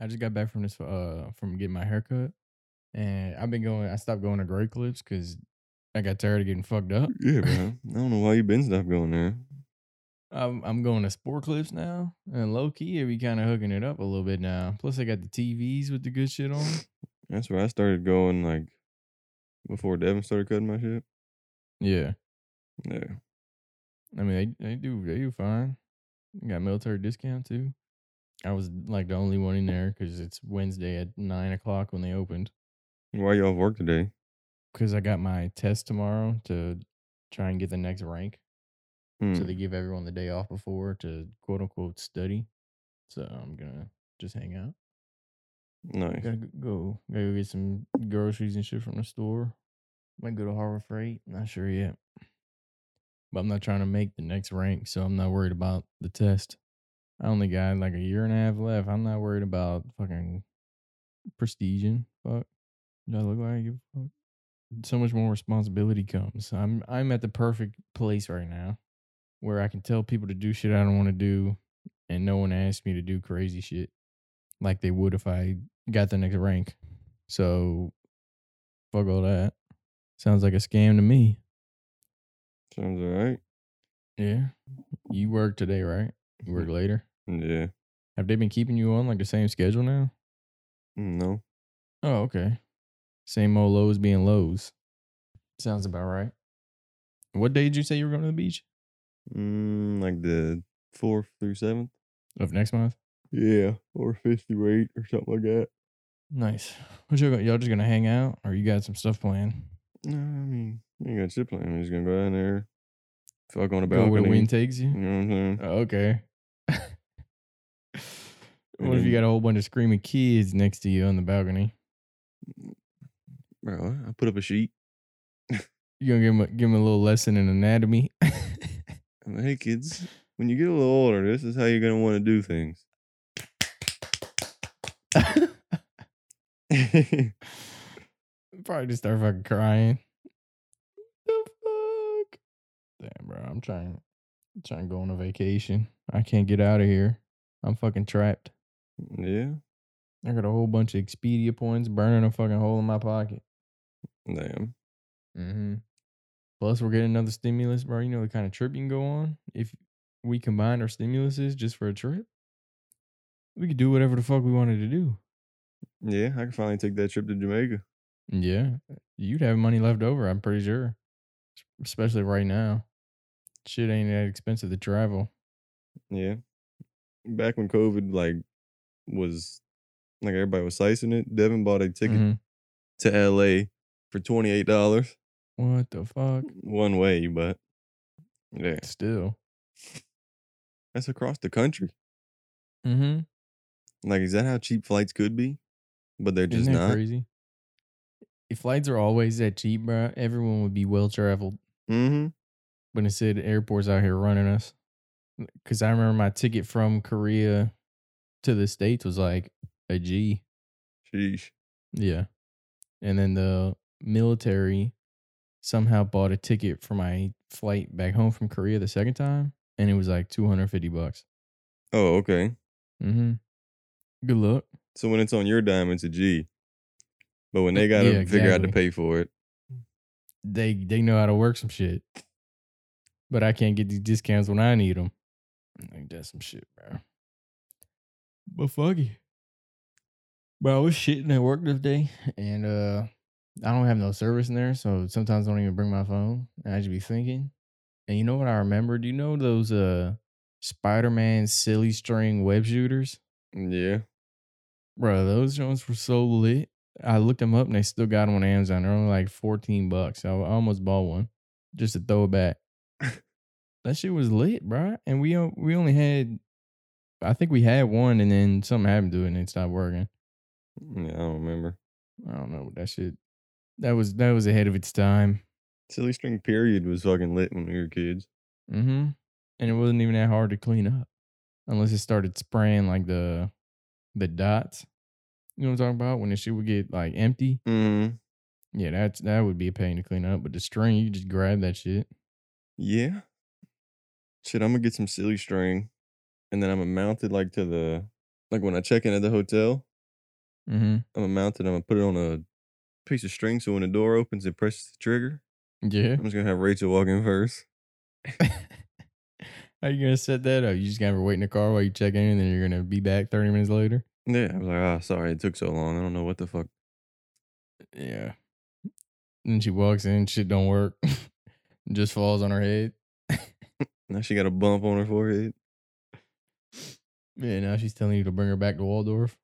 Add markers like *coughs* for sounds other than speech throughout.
I just got back from this uh from getting my haircut, and I've been going. I stopped going to Great Clips because I got tired of getting fucked up. Yeah, man. *laughs* I don't know why you been stopped going there. I'm I'm going to Sport Clips now, and low key, we kind of hooking it up a little bit now. Plus, I got the TVs with the good shit on. That's where I started going like before Devin started cutting my shit. Yeah, Yeah. I mean they they do they do fine. Got military discount too. I was like the only one in there because it's Wednesday at nine o'clock when they opened. Why you off work today? Because I got my test tomorrow to try and get the next rank. Hmm. So they give everyone the day off before to quote unquote study. So I'm gonna just hang out. nice. Gotta go. Gotta go get some groceries and shit from the store. Might go to Harbor Freight. Not sure yet. But I'm not trying to make the next rank, so I'm not worried about the test. I only got like a year and a half left. I'm not worried about fucking prestiging. Fuck. Do I look like I give a fuck? So much more responsibility comes. I'm I'm at the perfect place right now where I can tell people to do shit I don't want to do and no one asks me to do crazy shit like they would if I got the next rank. So fuck all that. Sounds like a scam to me. Sounds alright. Yeah. You work today, right? You work mm. later. Yeah. Have they been keeping you on like the same schedule now? Mm, No. Oh, okay. Same old Lowe's being Lowe's. Sounds about right. What day did you say you were going to the beach? Mm, like the fourth through seventh. Of next month? Yeah, or fifth through eight or something like that. Nice. What you y'all just gonna hang out or you got some stuff planned? No, I mean, you ain't got shit planned. I'm just gonna go down there, fuck on the Go where the wind takes you? You know what I'm saying? Oh, okay. What if you got a whole bunch of screaming kids next to you on the balcony? Bro, I put up a sheet. You gonna give them a, give 'em a little lesson in anatomy? I'm like, hey kids, when you get a little older, this is how you're gonna want to do things. *laughs* Probably just start fucking crying. The fuck? Damn, bro. I'm trying, trying to go on a vacation. I can't get out of here. I'm fucking trapped. Yeah, I got a whole bunch of Expedia points burning a fucking hole in my pocket. damn. Mm-hmm. Plus, we're getting another stimulus, bro. You know the kind of trip you can go on if we combine our stimuluses just for a trip. We could do whatever the fuck we wanted to do. Yeah, I could finally take that trip to Jamaica. Yeah, you'd have money left over. I'm pretty sure, especially right now. Shit ain't that expensive to travel. Yeah, back when COVID like was like everybody was slicing it. Devin bought a ticket Mhm. to LA for twenty eight dollars What the fuck? one way, but yeah, Still. that's across the country. Mm-hmm. Like, is that how cheap flights could be? But they're just Isn't that not. crazy? If flights are always that cheap, bro, everyone would be well traveled. Mm-hmm. when it said airports out here running us. Cause I remember my ticket from Korea to the States was like a G. Sheesh. Yeah. And then the military somehow bought a ticket for my flight back home from Korea the second time. And it was like 250 bucks. Oh, okay. Mm-hmm. Good luck. So when it's on your dime, it's a G. But when they gotta figure out to pay for it, They they know how to work some shit. But I can't get these discounts when I need them. Like that's some shit, bro. But fuck it. But I was shitting at work this day, and uh I don't have no service in there, so sometimes I don't even bring my phone. And I just be thinking. And you know what I remember? Do you know those uh Spider-Man silly string web shooters? yeah. Bro, those joints were so lit. I looked them up and they still got them on Amazon. They're only like 14 bucks. I almost bought one just to throw it back. *laughs* that shit was lit, bro. And we we only had I think we had one and then something happened to it and it stopped working. Yeah, I don't remember. I don't know. That shit that was that was ahead of its time. Silly string period was fucking lit when we were kids. Mm-hmm. And it wasn't even that hard to clean up. Unless it started spraying like the the dots. You know what I'm talking about? When the shit would get like empty. Mm-hmm. Yeah, that's that would be a pain to clean up. But the string, you just grab that shit. Yeah. Shit, I'm gonna get some silly string, and then I'm gonna mount it like to the like when I check in at the hotel. Mm-hmm. I'm gonna mount it. I'm gonna put it on a piece of string so when the door opens, it presses the trigger. Yeah. I'm just gonna have Rachel walk in first. *laughs* How you gonna set that up? You just gonna have her wait in the car while you check in, and then you're gonna be back thirty minutes later. Yeah, I was like, ah, sorry, it took so long. I don't know what the fuck. Yeah. And she walks in, shit don't work. *laughs* just falls on her head. *laughs* Now she got a bump on her forehead. Yeah, now she's telling you to bring her back to Waldorf.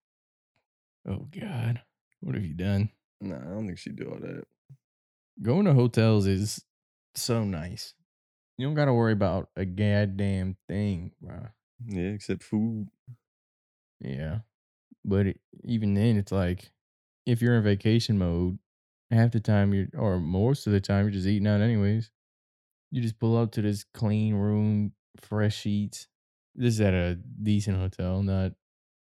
Oh God. What have you done? Nah, I don't think she'd do all that. Going to hotels is so nice. You don't gotta worry about a goddamn thing, bro. Yeah, except food. Yeah. But it, even then, it's like if you're in vacation mode, half the time you're, or most of the time, you're just eating out anyways. You just pull up to this clean room, fresh sheets. This is at a decent hotel, not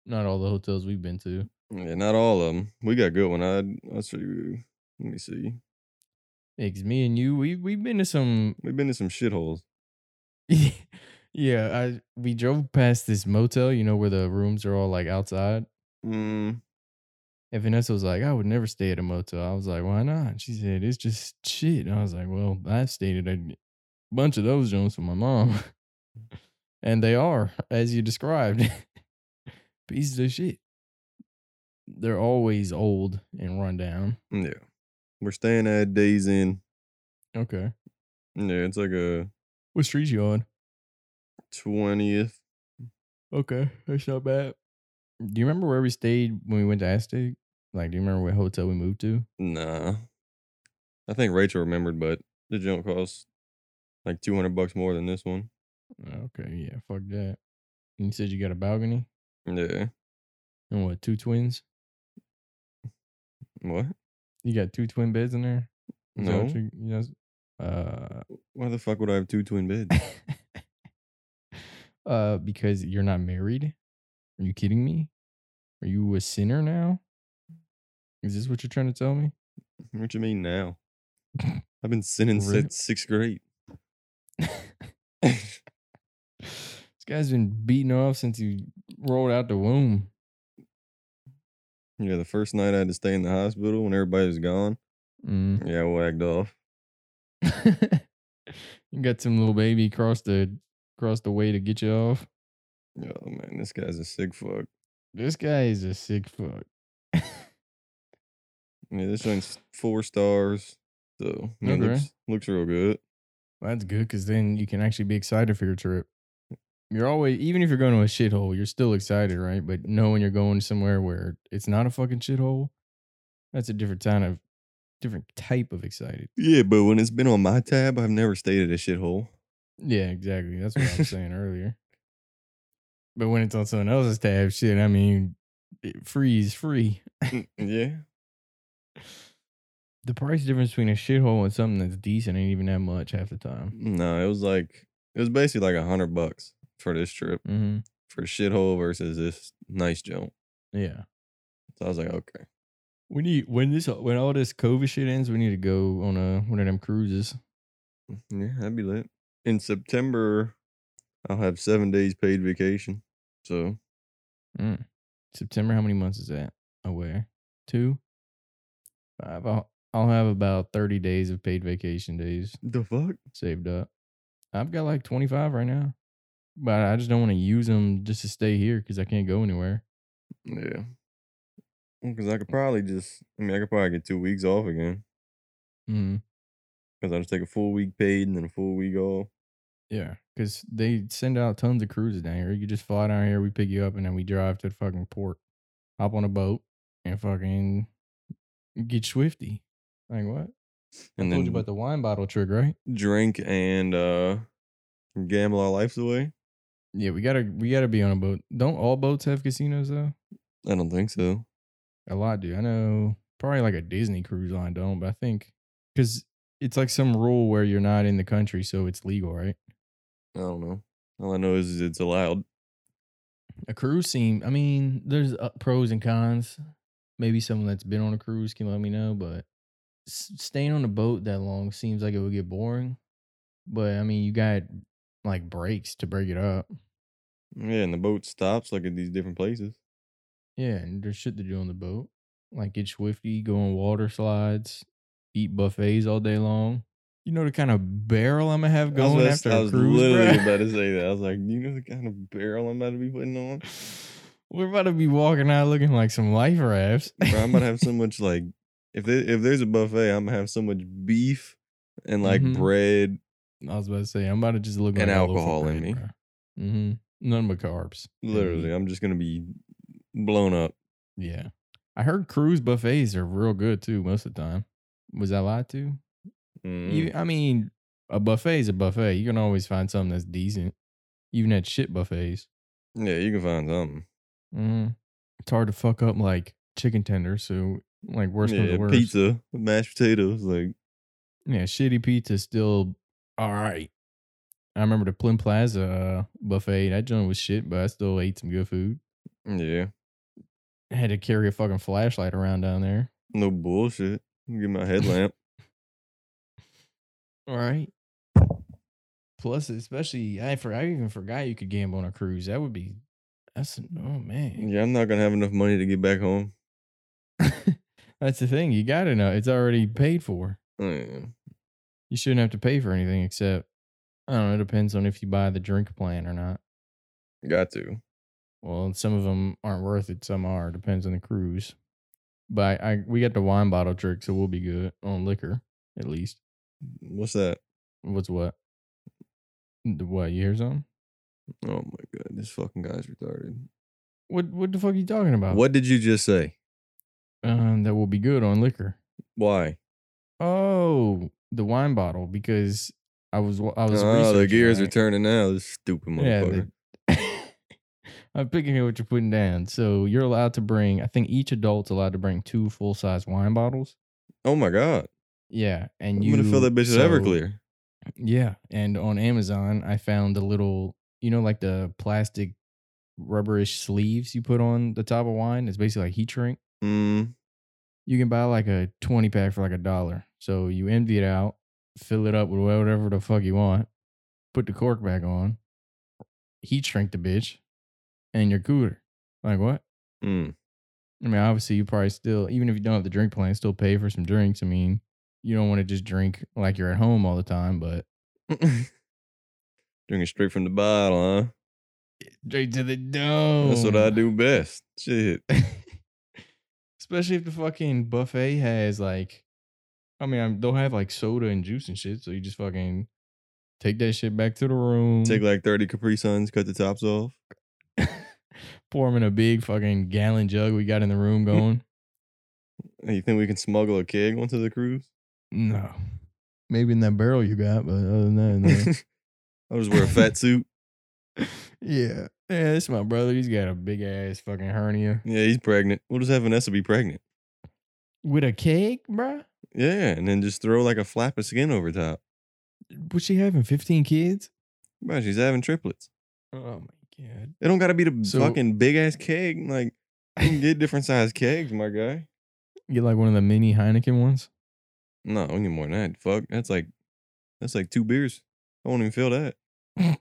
not all the hotels we've been to. Yeah, not all of them. We got good one. I I'll show you. Let me see. It's me and you, we we've been to some. We've been to some shitholes. *laughs* yeah, I we drove past this motel. You know where the rooms are all like outside. Mm, And Vanessa was like, I would never stay at a motel. I was like, why not? She said, it's just shit. And I was like, well, I've stayed at a bunch of those joints with my mom. *laughs* and they are, as you described, *laughs* pieces of shit. They're always old and run down. yeah. We're staying at Days Inn. Okay. Yeah, it's like a What street you on? twentieth. Okay. That's not bad. Do you remember where we stayed when we went to Aztec? Like, do you remember what hotel we moved to? Nah. I think Rachel remembered, but the junk costs like two hundred bucks more than this one. Okay. Yeah. Fuck that. And you said you got a balcony? Yeah. And what, two twins? What? You got two twin beds in there? Is No. what you- yes. Uh, Why the fuck would I have two twin beds? *laughs* uh, because you're not married. Are you kidding me? Are you a sinner now? Is this what you're trying to tell me? what you mean now? *laughs* I've been sinning Really? since sixth grade. *laughs* this guy's been beating off since he rolled out the womb. Yeah, the first night I had to stay in the hospital when everybody was gone. Mm. Yeah, I wagged off. *laughs* you got some little baby across the across the way to get you off. Oh man, this guy's a sick fuck. This guy is a sick fuck. Yeah, this one's four stars. So I mean, Okay. looks looks real good. That's good because then you can actually be excited for your trip. You're always, even if you're going to a shithole, you're still excited, right? But knowing you're going somewhere where it's not a fucking shithole, that's a different kind of, different type of excited. Yeah, but when it's been on my tab, I've never stayed at a shithole. Yeah, exactly. That's what I was *laughs* saying earlier. But when it's on someone else's tab, shit, I mean, it, free is free. Mm, *laughs* yeah. The price difference between a shithole and something that's decent ain't even that much half the time. No, it was like it was basically like a hundred bucks for this trip Mm-hmm. for shithole versus this nice jump. Yeah. So I was like, okay. We need when this when all this COVID shit ends, we need to go on a one of them cruises. Yeah, that'd be lit. In September, I'll have seven days paid vacation. So Mm. September, how many months is that away? Two? Five. I'll, I'll have about 30 days of paid vacation days the fuck? saved up. I've got like 25 right now, but I just don't want to use them just to stay here because I can't go anywhere. Yeah. Because I could probably just, I mean, I could probably get two weeks off again. Mm. Because I just take a full week paid and then a full week off. Yeah, because they send out tons of cruises down here. You just fly down here, we pick you up, and then we drive to the fucking port, hop on a boat, and fucking get swifty. Like what? I And told you about the wine bottle trick, right? drink and uh gamble our lives away. Yeah, we gotta we gotta be on a boat. Don't all boats have casinos though? I don't think so. A lot do. I know probably like a Disney cruise line don't, but I think because it's like some rule where you're not in the country, so it's legal, right? I don't know. All I know is it's allowed. A cruise seem. I mean, there's uh, pros and cons. Maybe someone that's been on a cruise can let me know, but staying on a boat that long seems like it would get boring. But I mean, you got like breaks to break it up. Yeah, and the boat stops like at these different places. Yeah, and there's shit to do on the boat. Like get swifty, go on water slides, eat buffets all day long. You know the kind of barrel I'm gonna have I was, going about to- after I a was cruise, literally bruh? about to say that. I was like, *laughs* you know the kind of barrel I'm about to be putting on? *sighs* We're about to be walking out looking like some life rafts. Bro, I'm about to have so *laughs* much like if there, if there's a buffet, I'm gonna have so much beef and like Mhm. bread. I was about to say I'm about to just look And like alcohol in me. Mm-hmm. None but carbs. Literally. I'm just gonna be blown up. Yeah. I heard cruise buffets are real good too most of the time. Was that lied to? Mm. You, I mean, a buffet is a buffet. You can always find something that's decent, even at shit buffets. Yeah, you can find something. hmm It's hard to fuck up like chicken tenders. So, like, worst comes yeah, to worst. pizza, mashed potatoes, like Yeah, shitty pizza still all right. I remember the Plim Plaza uh, buffet. That joint was shit, but I still ate some good food. yeah, I had to carry a fucking flashlight around down there. no bullshit. Get my headlamp. *laughs* All right. Plus, especially I for I even forgot you could gamble on a cruise. That would be that's oh man. yeah, I'm not gonna have enough money to get back home. *laughs* that's the thing. You gotta know it's already paid for. Yeah. You shouldn't have to pay for anything except I don't know. It depends on if you buy the drink plan or not. Got to. Well, some of them aren't worth it. Some are. Depends on the cruise. But I, I we got the wine bottle trick, so we'll be good on liquor at least. What's that? What's what? The what? You hear something? Oh my god, this fucking guy's retarded. What What the fuck are you talking about? What did you just say? Um, that will be good on liquor. Why? Oh, the wine bottle because I was I was. Oh, the gears are turning now. This stupid Yeah, motherfucker. the- *laughs* I'm picking at what you're putting down. So you're allowed to bring. I think each adult's allowed to bring two full size wine bottles. oh my god, Yeah, and I'm you gonna fill that bitch so- Everclear. Yeah, and on Amazon, I found the little, you know, like the plastic rubberish sleeves you put on the top of wine. It's basically like heat shrink. Mm, You can buy like a 20 pack for like a dollar. So you empty it out, fill it up with whatever the fuck you want, put the cork back on, heat shrink the bitch, and you're cooler. Like what? mm. I mean, obviously, you probably still, even if you don't have the drink plan, still pay for some drinks. I mean, you don't want to just drink like you're at home all the time, but *laughs* Drinking straight from the bottle, huh? straight to the dome. That's what I do best. Shit. *laughs* Especially if the fucking buffet has like, I mean, I'm- they'll have like soda and juice and shit. So you just fucking take that shit back to the room, Take like 30 Capri Suns, cut the tops off. *laughs* pour them in a big fucking gallon jug we got in the room *laughs* going. You think we can smuggle a keg onto the cruise? no, maybe in that barrel you got, but other than that, no. *laughs* I'll just wear a fat suit. yeah, yeah, it's my brother. He's got a big ass fucking hernia Yeah, he's pregnant. We'll just have Vanessa be pregnant. with a keg, bruh. Yeah, and then just throw like a flap of skin over top. Was she having fifteen kids? Bro, she's having triplets. Oh my god. It don't gotta be the So- fucking big ass keg. Like you can get different size kegs, my guy. Get like one of the mini Heineken ones. No, we need more than that. Fuck, that's like that's like two beers. I won't even feel that. *laughs*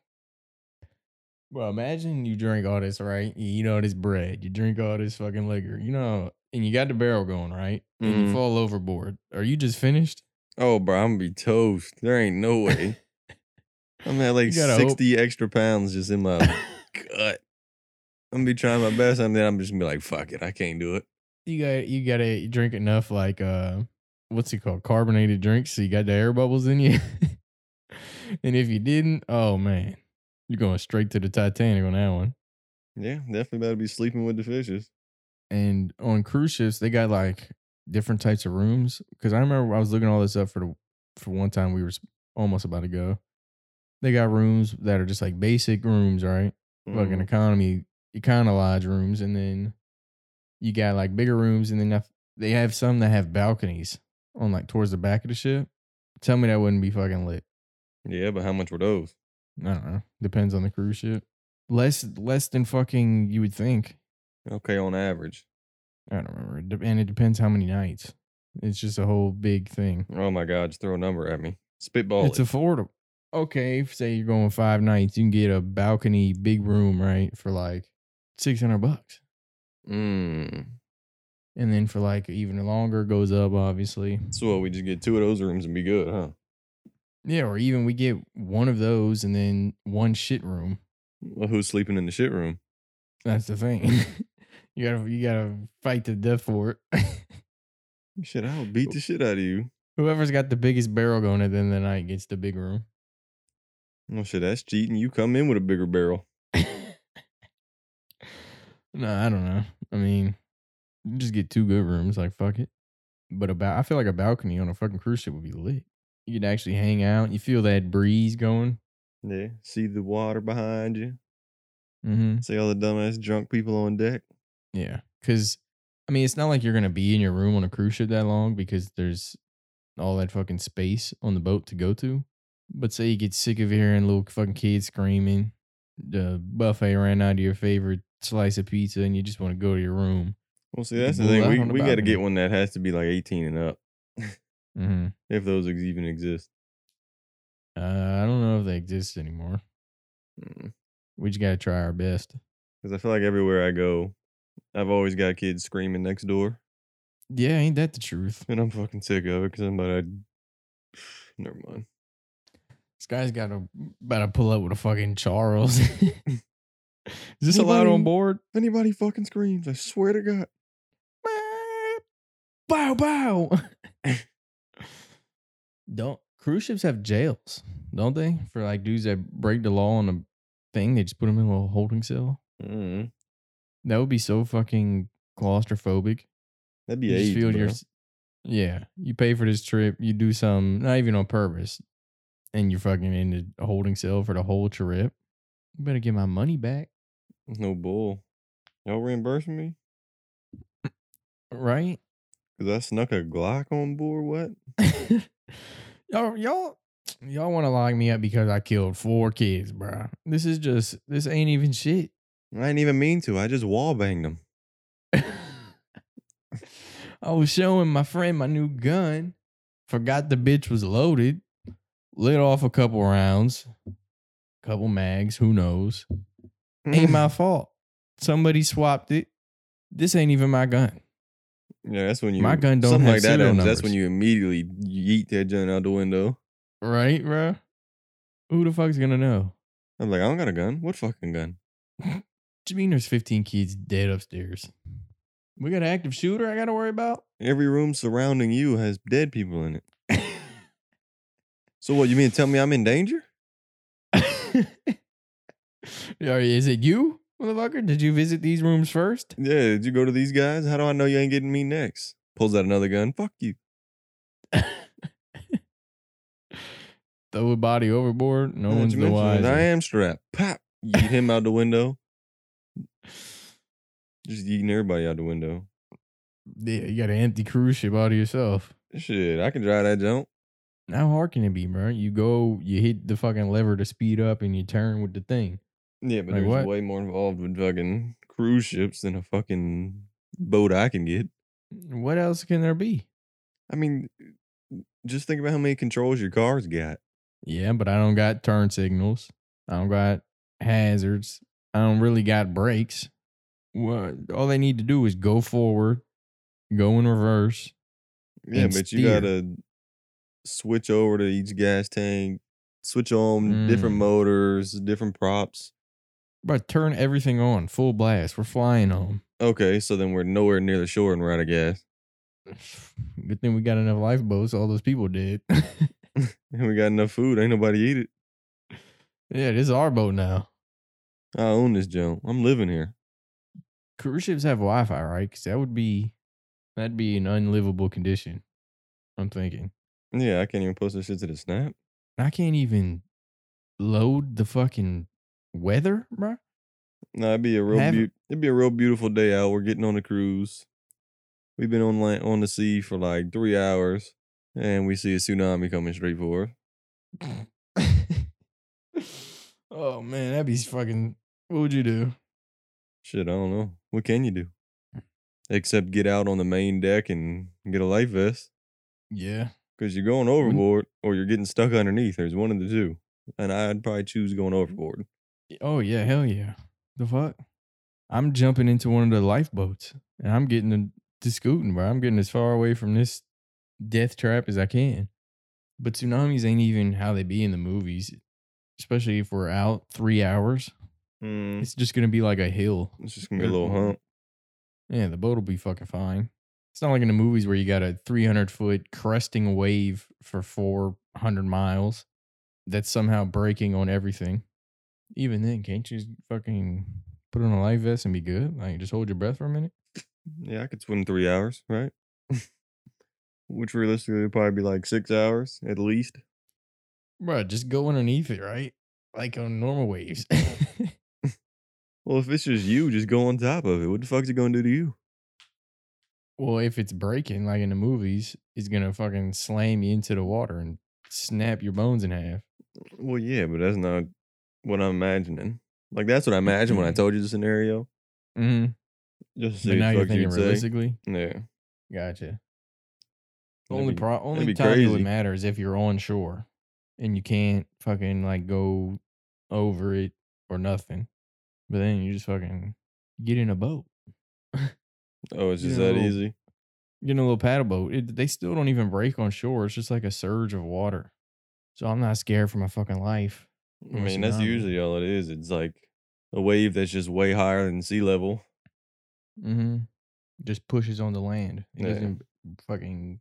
Well, imagine you drink all this, right? You eat all this bread, you drink all this fucking liquor, you know, and you got the barrel going, right? And you Mhm. fall overboard. Are you just finished? Oh, bro, I'm gonna be toast. There ain't no *laughs* way. I'm at like You gotta hope. sixty extra pounds just in my gut. I'm gonna be trying my best, and then I'm just gonna be like, "Fuck it, I can't do it." you got you got to drink enough like uh what's it called? Carbonated drinks so you got the air bubbles in you. *laughs* and if you didn't, oh man, you're going straight to the Titanic on that one. Yeah, definitely better be sleeping with the fishes. And on cruise ships, they got like different types of rooms. Because I remember I was looking all this up for the for one time we were almost about to go. They got rooms that are just like basic rooms, right? Fucking Mhm. economy, econo lodge rooms, and then you got like bigger rooms, and then they have some that have balconies on like towards the back of the ship. Tell me that wouldn't be fucking lit. Yeah, but how much were those? I don't know. Depends on the cruise ship. Less less than fucking you would think. Okay, on average. I don't remember. And it depends how many nights. It's just a whole big thing. Oh my god, just throw a number at me. Spitball. It's it. affordable. Okay, say you're going five nights, you can get a balcony big room, right, for like six hundred bucks. Mm. and then for like even longer goes up, obviously. So what, we just get two of those rooms and be good, huh? Yeah, or even we get one of those and then one shit room. Well, who's sleeping in the shit room? That's the thing. *laughs* you gotta you gotta fight to death for it. *laughs* Shit, I'll beat the shit out of you. Whoever's got the biggest barrel going at the end of the night gets the big room. Oh shit, that's cheating. You come in with a bigger barrel. *laughs* no, I don't know. I mean, you just get two good rooms. Like fuck it. But about, I feel like a balcony on a fucking cruise ship would be lit. You could actually hang out. You feel that breeze going. Yeah. See the water behind you. Mm-hmm. See all the dumbass drunk people on deck. Yeah, because I mean, it's not like you're gonna be in your room on a cruise ship that long because there's all that fucking space on the boat to go to. But say you get sick of hearing little fucking kids screaming, the buffet ran out of your favorite slice of pizza, and you just want to go to your room. Well, see, that's the thing. We we got to get one that has to be like 18 and up, *laughs* Mm-hmm. if those ex- even exist. Uh, I don't know if they exist anymore. Because We just gotta try our best. Because I feel like everywhere I go, I've always got kids screaming next door, Yeah, ain't that the truth? and I'm fucking sick of it. Because I'm about to. *sighs* Never mind. This guy's got to about to pull up with a fucking Charles. *laughs* *laughs* Is this allowed on board? If anybody fucking screams, I swear to God. Bow bow. *laughs* don't cruise ships have jails, don't they? For like dudes that break the law on a thing, they just put them in a little holding cell. Mm. That would be so fucking claustrophobic. That'd be You AIDS, feel bro. your- yeah, you pay for this trip, you do some not even on purpose, and you're fucking in a holding cell for the whole trip. You better get my money back, No bull. Y'all reimbursing me? right? Because I snuck a Glock on board? What? *laughs* y'all, y'all, y'all want to lock me up because I killed four kids, bro. This is just, this ain't even shit. I didn't even mean to. I just wall banged them. *laughs* I was showing my friend my new gun. Forgot the bitch was loaded. Lit off a couple rounds, couple mags. Who knows? Ain't my *laughs* fault. Somebody swapped it. This ain't even my gun. Yeah, that's when you. My gun don't something have like that happens. That's when you immediately yeet that gun out the window. Right, bro? Who the fuck's gonna know? I'm like, I don't got a gun. What fucking gun? *laughs* What you mean there's 15 kids dead upstairs? We got an active shooter I gotta worry about? Every room surrounding you has dead people in it. *laughs* So what? You mean tell me I'm in danger? *laughs* Is it you, motherfucker? Did you visit these rooms first? Yeah. Did you go to these guys? How do I know you ain't getting me next? Pulls out another gun. Fuck you. *laughs* Throw a body overboard. No one's the wiser. I am strapped. Pop. Yeet him out the window. *laughs* Just yeeting everybody out the window. Yeah, you got an empty cruise ship all to yourself. Shit, I can drive that jump. How hard can it be, bro? You go, you hit the fucking lever to speed up, and you turn with the thing. Yeah, but Like there's what? way more involved with fucking cruise ships than a fucking boat I can get. What else can there be? I mean, just think about how many controls your car's got. Yeah, but I don't got turn signals. I don't got hazards. I don't really got brakes. What? All they need to do is go forward, go in reverse. Yeah, but you gotta switch over to each gas tank, switch on different Mm. motors, different props. But turn everything on, full blast. We're flying home. Okay, so then we're nowhere near the shore and we're out of gas. *sighs* Good thing we got enough lifeboats. All those people did. *laughs* *laughs* And we got enough food. Ain't nobody eat it. yeah, this is our boat now. I own this junk. I'm living here. Cruise ships have Wi-Fi, right? Because that would be that'd be an unlivable condition. I'm thinking. Yeah, I can't even post this shit to the snap. I can't even load the fucking weather, bro. No, it'd be a real Have- beau- it'd be a real beautiful day out. We're getting on a cruise. We've been on land on the sea for like three hours, and we see a tsunami coming straight for us. *laughs* oh man, that'd be fucking. What would you do? Shit, I don't know. What can you do? Hmm. Except get out on the main deck and get a life vest. Yeah, Because you're going overboard or you're getting stuck underneath. There's one of the two. And I'd probably choose going hmm. overboard. Oh yeah, hell yeah. The fuck? I'm jumping into one of the lifeboats and I'm getting to, to scooting, bro. I'm getting as far away from this death trap as I can. But tsunamis ain't even how they be in the movies, especially if we're out three hours. Mm, It's just gonna be like a hill. it's just gonna be a little hump. Yeah, the boat will be fucking fine. It's not like in the movies where you got a 300 foot cresting wave for 400 miles that's somehow breaking on everything. Even then, can't you fucking put on a life vest and be good? Like, just hold your breath for a minute? Yeah, I could swim three hours, right? *laughs* Which realistically would probably be like six hours at least. Bro, just go underneath it, right? Like on normal waves. *laughs* Well, if it's just you, just go on top of it. What the fuck's it gonna do to you? well, if it's breaking, like in the movies, it's gonna fucking slam you into the water and snap your bones in half. Well, yeah, but that's not what I'm imagining. Like that's what I imagined when I told you the scenario. Mm-hmm. Just to see But now you're the thinking you'd say. realistically. Yeah. Gotcha. That'd only be- pro- only time it would matter is if you're on shore and you can't fucking like go over it or nothing. But then you just fucking get in a boat. *laughs* Oh, it's just that little- easy. Get in a little paddle boat. It, they still don't even break on shore. It's just like a surge of water. So I'm not scared for my fucking life. I mean, that's usually all it is. It's like a wave that's just way higher than sea level. Mm-hmm. Just pushes on the land. It Yeah. doesn't fucking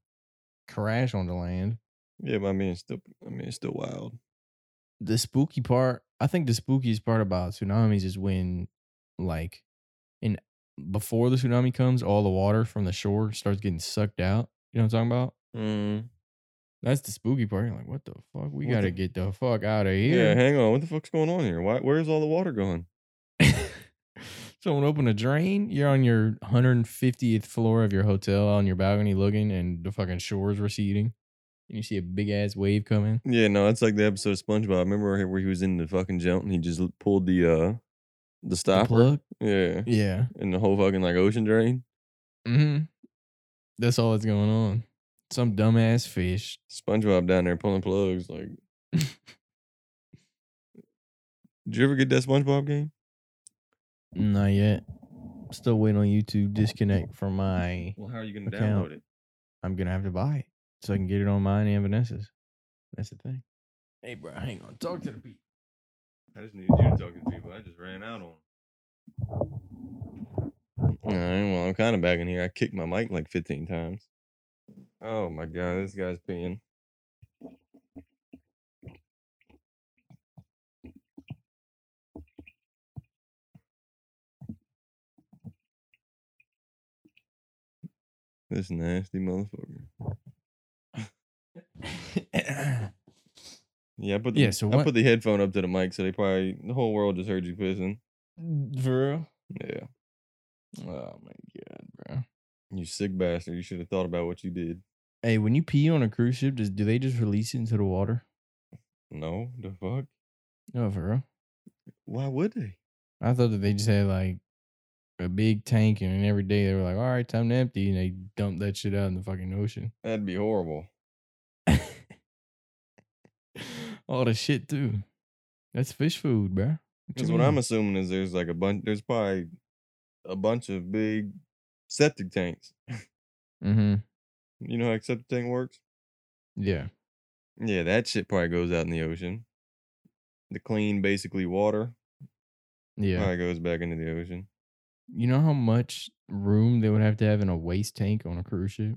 crash on the land. Yeah, but I mean, it's still, I mean, it's still wild. the spooky part i think the spookiest part about tsunamis is when like in before the tsunami comes all the water from the shore starts getting sucked out you know what i'm talking about Mm. That's the spooky part you're like what the fuck we What gotta the- get the fuck out of here. Yeah, hang on. What the fuck's going on here? Why? Where's all the water going? *laughs* someone open a drain you're on your 150th floor of your hotel on your balcony looking and the fucking shore's receding and you see a big ass wave coming Yeah, no, it's like the episode of SpongeBob. Remember where- he was in the fucking jump and he just pulled the uh the the stopper? plug Yeah, yeah and the whole fucking like ocean drain. Mm-hmm. That's all that's going on. Some dumbass fish. SpongeBob down there pulling plugs. Like, did you ever get that SpongeBob game? Not yet. Still waiting on you to disconnect from my. Well, how are you gonna Account. download it? I'm gonna have to buy it so I can get it on mine and Vanessa's. That's the thing. Hey, bro, hang on. Talk to the people. I just needed you to talk to people. I just ran out on. All right, well, I'm kind of back in here. I kicked my mic like 15 times. Oh my god, this guy's peeing. This nasty motherfucker. Yeah, I put the, Yeah, so I what- put the headphone up to the mic, so they probably the whole world just heard you pissing. For real? Yeah, Oh my god, bro. you sick bastard. You should have thought about what you did. Hey, when you pee on a cruise ship, does do they just release it into the water? No, the fuck? No, for real? Why would they? I thought that they just had like a big tank, and every day they were like, "All right, time to empty," and they dump that shit out in the fucking ocean. That'd be horrible. *laughs* All the shit too. That's fish food, bro. Because what I'm assuming is there's like a bunch. There's probably a bunch of big septic tanks. *laughs* Mm-hmm. You know how a septic tank works? Yeah. Yeah, that shit probably goes out in the ocean. The clean, basically water, Yeah. probably goes back into the ocean. You know how much room they would have to have in a waste tank on a cruise ship?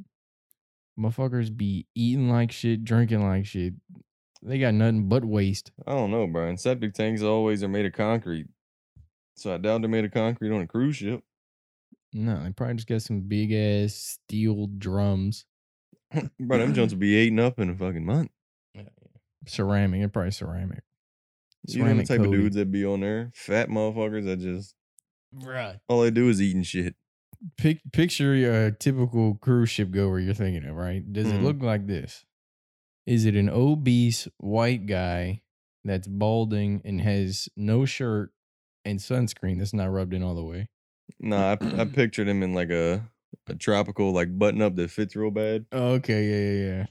Motherfuckers be eating like shit, drinking like shit. They got nothing but waste. I don't know, Brian. Septic tanks always are made of concrete. So I doubt they're made of concrete on a cruise ship. No, they probably just got some big ass steel drums. *laughs* Bro, them joints *laughs* will be eaten up in a fucking month. Ceramic. They're probably ceramic. You know the Ceramic type of dudes that be on there? Fat motherfuckers that just Right. all they do is eating shit. Pic- picture your typical cruise ship goer you're thinking of, right? Does it Mhm. look like this? Is it an obese white guy that's balding and has no shirt and sunscreen that's not rubbed in all the way? Nah, I, I *clears throat* pictured him in like a a tropical like button up that fits real bad. Oh, okay, yeah, yeah, yeah.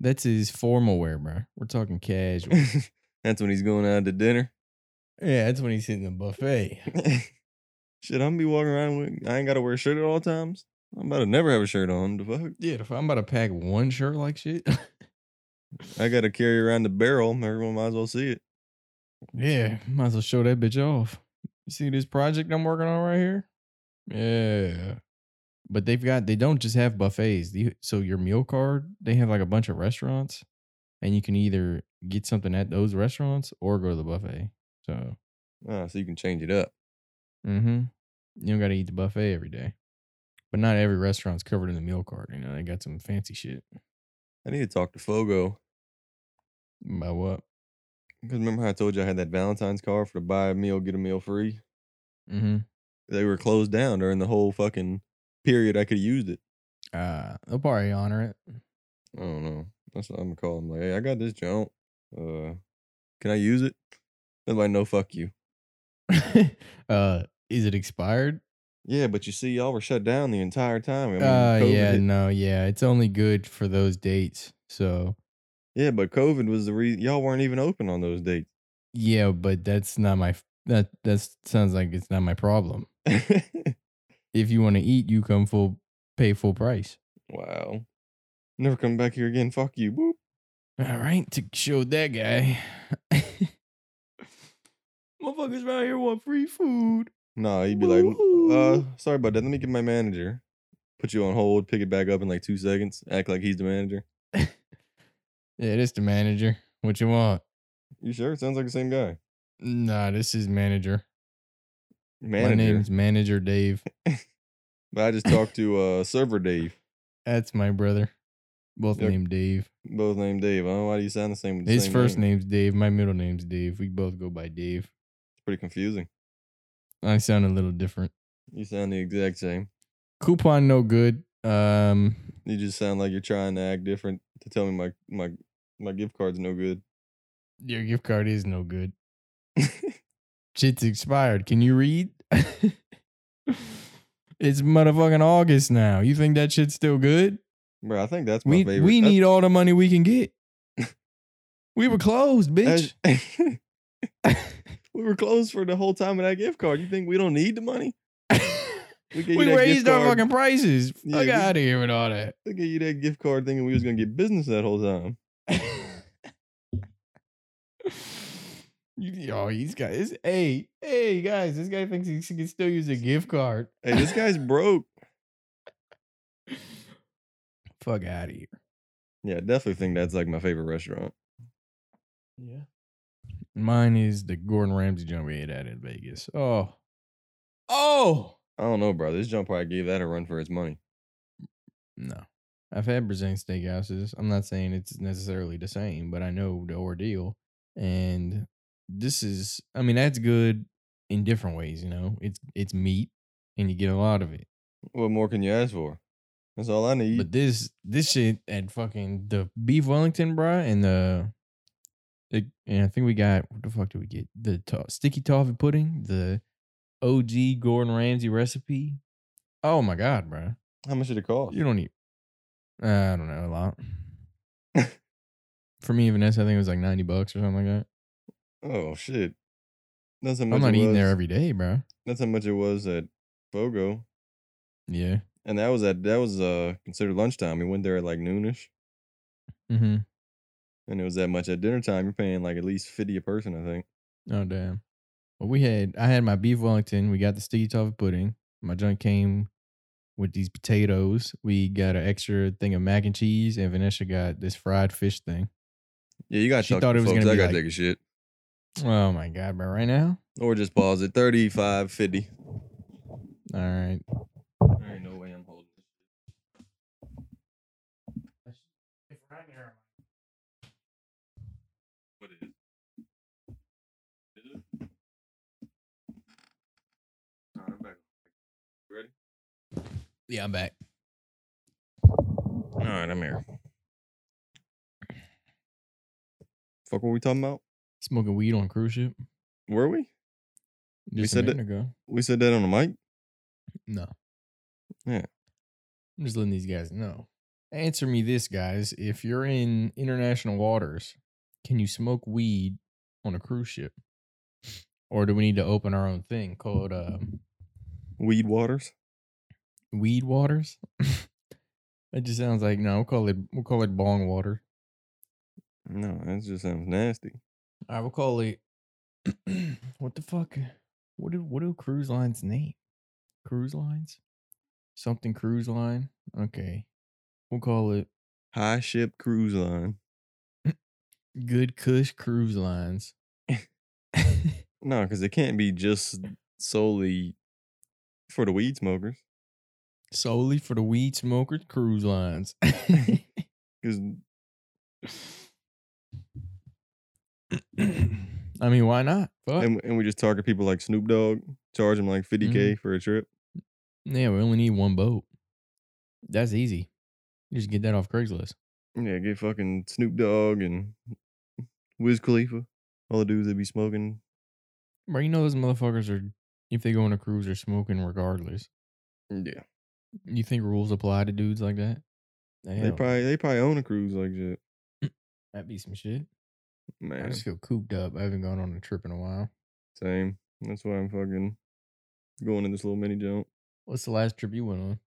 That's his formal wear, bro. We're talking casual. *laughs* That's when he's going out to dinner. yeah, that's when he's hitting the buffet. *laughs* Shit, I'm gonna be walking around with I ain't gotta wear a shirt at all times. I'm about to never have a shirt on. The fuck? Yeah, if I'm about to pack one shirt like shit. *laughs* I gotta carry around the barrel. Everyone might as well see it. yeah, might as well show that bitch off. You see this project I'm working on right here? Yeah. But they've got they don't just have buffets. So your meal card, they have like a bunch of restaurants, and you can either get something at those restaurants or go to the buffet. So, Ah, so you can change it up. mm-hmm. You don't got to eat the buffet every day. But not every restaurant's covered in the meal card. You know, they got some fancy shit. I need to talk to Fogo. About what? Because remember how I told you I had that Valentine's card for to buy a meal, get a meal free? Mm-hmm. They were closed down during the whole fucking period I could have used it. Uh, they'll probably honor it. I don't know. That's what I'm gonna call them. Like, hey, I got this junk. Uh, can I use it? They're like, no, fuck you. *laughs* uh, is it expired? Yeah, but you see, y'all were shut down the entire time. I mean, uh, COVID yeah, hit- no, yeah. It's only good for those dates. So, yeah, but COVID was the reason y'all weren't even open on those dates. yeah, but that's not my that that sounds like it's not my problem. *laughs* If you want to eat, you come full pay full price. wow. Never come back here again. Fuck you. Boop. All right, to show that guy. *laughs* Motherfuckers around here want free food. Nah, he'd be like, uh, sorry about that. Let me get my manager. Put you on hold, pick it back up in like two seconds. Act like he's the manager. *laughs* Yeah, it is the manager. What you want? You sure? Sounds like the same guy. Nah, this is manager. Manager. My name's Manager Dave. *laughs* But I just talked to uh server Dave. That's my brother. Both named Dave. Both named Dave. I don't know why do you sound the same the His same first name. name's Dave. My middle name's Dave. We both go by Dave. It's pretty confusing. I sound a little different. You sound the exact same. Coupon no good. Um, You just sound like you're trying to act different to tell me my my my gift card's no good. your gift card is no good. *laughs* Shit's expired. Can you read? it's motherfucking August now. You think that shit's still good? Bro, I think that's my We favorite. we That's- need all the money we can get. *laughs* we were closed, bitch. *laughs* we were closed for the whole time of that gift card. You think we don't need the money? *laughs* We, we raised our fucking prices. Yeah, Fuck out of here with all that. They gave you that gift card thinking we was gonna get business that whole time. You- Yo, oh, mm. he's got his. Hey, hey, guys, this guy thinks he can still use a gift card. Hey, this guy's broke. Fuck out of here. Yeah, I definitely think that's like my favorite restaurant. Yeah. Mine is the Gordon Ramsay joint we ate at in Vegas. Oh. Oh. I don't know, bro. This jump probably gave that a run for its money. No. I've had Brazilian steakhouses. I'm not saying it's necessarily the same, but I know the ordeal. And this is I mean, that's good in different ways, you know. It's it's meat and you get a lot of it. What more can you ask for? That's all I need. But this this shit at fucking the beef Wellington, bro, and the, the and I think we got what the fuck did we get? The to- sticky toffee pudding, the OG Gordon Ramsay recipe. Oh my god, bro! How much did it cost? You don't need. Uh, I don't know a lot. *laughs* For me, Vanessa, I think it was like ninety bucks or something like that. Oh shit. That's how much I'm not it eating there every day, bro. That's how much it was at Fogo. Yeah. And that was at that was uh considered lunchtime. We went there at like noonish. Mm-hmm. And it was that much at dinner time. You're paying like at least fifty a person, I think. Oh damn. Well, we had I had my beef Wellington. We got the sticky toffee pudding. My junk came with these potatoes. We got an extra thing of mac and cheese, and Vanessa got this fried fish thing. Yeah, you gotta She thought it was folks. gonna be I gotta like- take a shit. Oh my god! But right now, Or just pause it. 35, 50. all right. There ain't no way I'm holding this. What is it? Is it? Alright, I'm back. You ready? Yeah, I'm back. Alright, I'm here. Fuck what we talking about? Smoking weed on a cruise ship. Were we? Just said a that- ago. We said that on the mic? No. Yeah. I'm just letting these guys know. Answer me this, guys. If you're in international waters, can you smoke weed on a cruise ship? Or do we need to open our own thing called um Weed waters. Weed waters. *laughs* it just sounds like no. We'll call it. We'll call it bong water. No, that just sounds nasty. I will call it. *clears throat* what the fuck? What do what do cruise lines name? Cruise lines? Something cruise line? Okay. We'll call it High ship cruise line. *clears throat* Good Cush Cruise Lines. *laughs* No, because it can't be just solely for the weed smokers. Solely for the weed smokers cruise lines. *laughs* *laughs* Because *clears throat* I mean, why not? Fuck. and, and we just target people like Snoop Dogg, charge them like 50k Mhm. for a trip. Yeah, we only need one boat. That's easy. You just get that off Craigslist. Yeah, get fucking Snoop Dogg and Wiz Khalifa, all the dudes that be smoking. Bro, you know those motherfuckers are if they go on a cruise are smoking regardless. Yeah, You think rules apply to dudes like that? they Hell, probably they probably own a cruise like shit. *clears throat* that'd be some shit. I just feel cooped up. I haven't gone on a trip in a while. same. That's why I'm fucking going in this little mini jump. What's the last trip you went on?